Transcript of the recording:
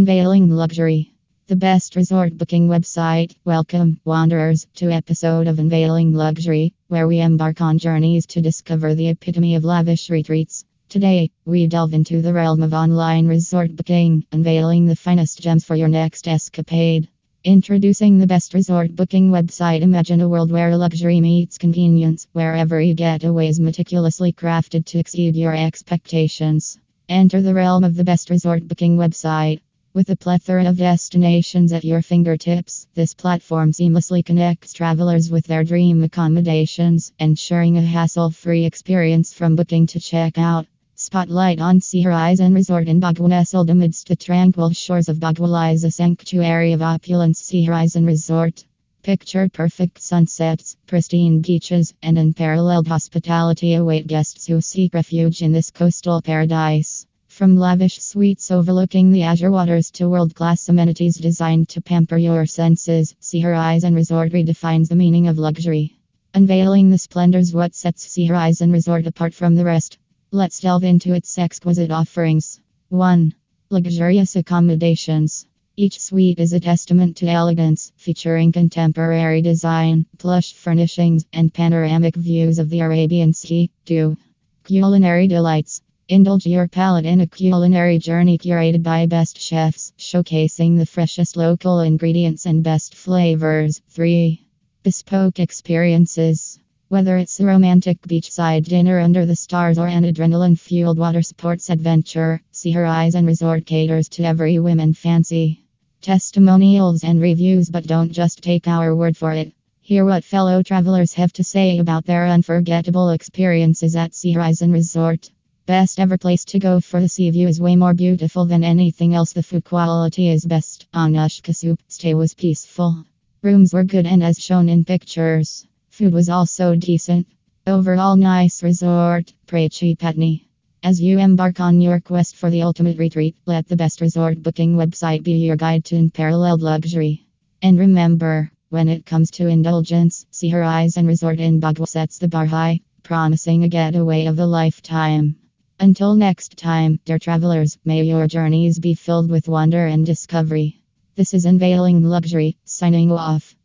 Unveiling Luxury, the best resort booking website. Welcome, wanderers, to episode of Unveiling Luxury, where we embark on journeys to discover the epitome of lavish retreats. Today, we delve into the realm of online resort booking, unveiling the finest gems for your next escapade. Introducing the best resort booking website. Imagine a world where luxury meets convenience, where every getaway is meticulously crafted to exceed your expectations. Enter the realm of the best resort booking website. With a plethora of destinations at your fingertips, this platform seamlessly connects travelers with their dream accommodations, ensuring a hassle free experience from booking to checkout. Spotlight on Sea Horizon Resort in Bagua, nestled amidst the tranquil shores of Bagua, lies a sanctuary of opulence. Sea Horizon Resort. Picture perfect sunsets, pristine beaches, and unparalleled hospitality await guests who seek refuge in this coastal paradise. From lavish suites overlooking the azure waters to world class amenities designed to pamper your senses, Sea Horizon Resort redefines the meaning of luxury. Unveiling the splendors what sets Sea Horizon Resort apart from the rest. Let's delve into its exquisite offerings. 1. Luxurious accommodations. Each suite is a testament to elegance, featuring contemporary design, plush furnishings, and panoramic views of the Arabian Sea. 2. Culinary delights. Indulge your palate in a culinary journey curated by best chefs, showcasing the freshest local ingredients and best flavors. 3. Bespoke experiences. Whether it's a romantic beachside dinner under the stars or an adrenaline fueled water sports adventure, Sea Horizon Resort caters to every women fancy. Testimonials and reviews, but don't just take our word for it. Hear what fellow travelers have to say about their unforgettable experiences at Sea Horizon Resort. Best ever place to go for the sea view is way more beautiful than anything else. The food quality is best. Anushka soup stay was peaceful. Rooms were good and as shown in pictures. Food was also decent. Overall nice resort. Prachi Patni. As you embark on your quest for the ultimate retreat, let the best resort booking website be your guide to unparalleled luxury. And remember, when it comes to indulgence, Sea Horizon Resort in Bagua sets the bar high, promising a getaway of a lifetime. Until next time, dear travelers, may your journeys be filled with wonder and discovery. This is Unveiling Luxury, signing off.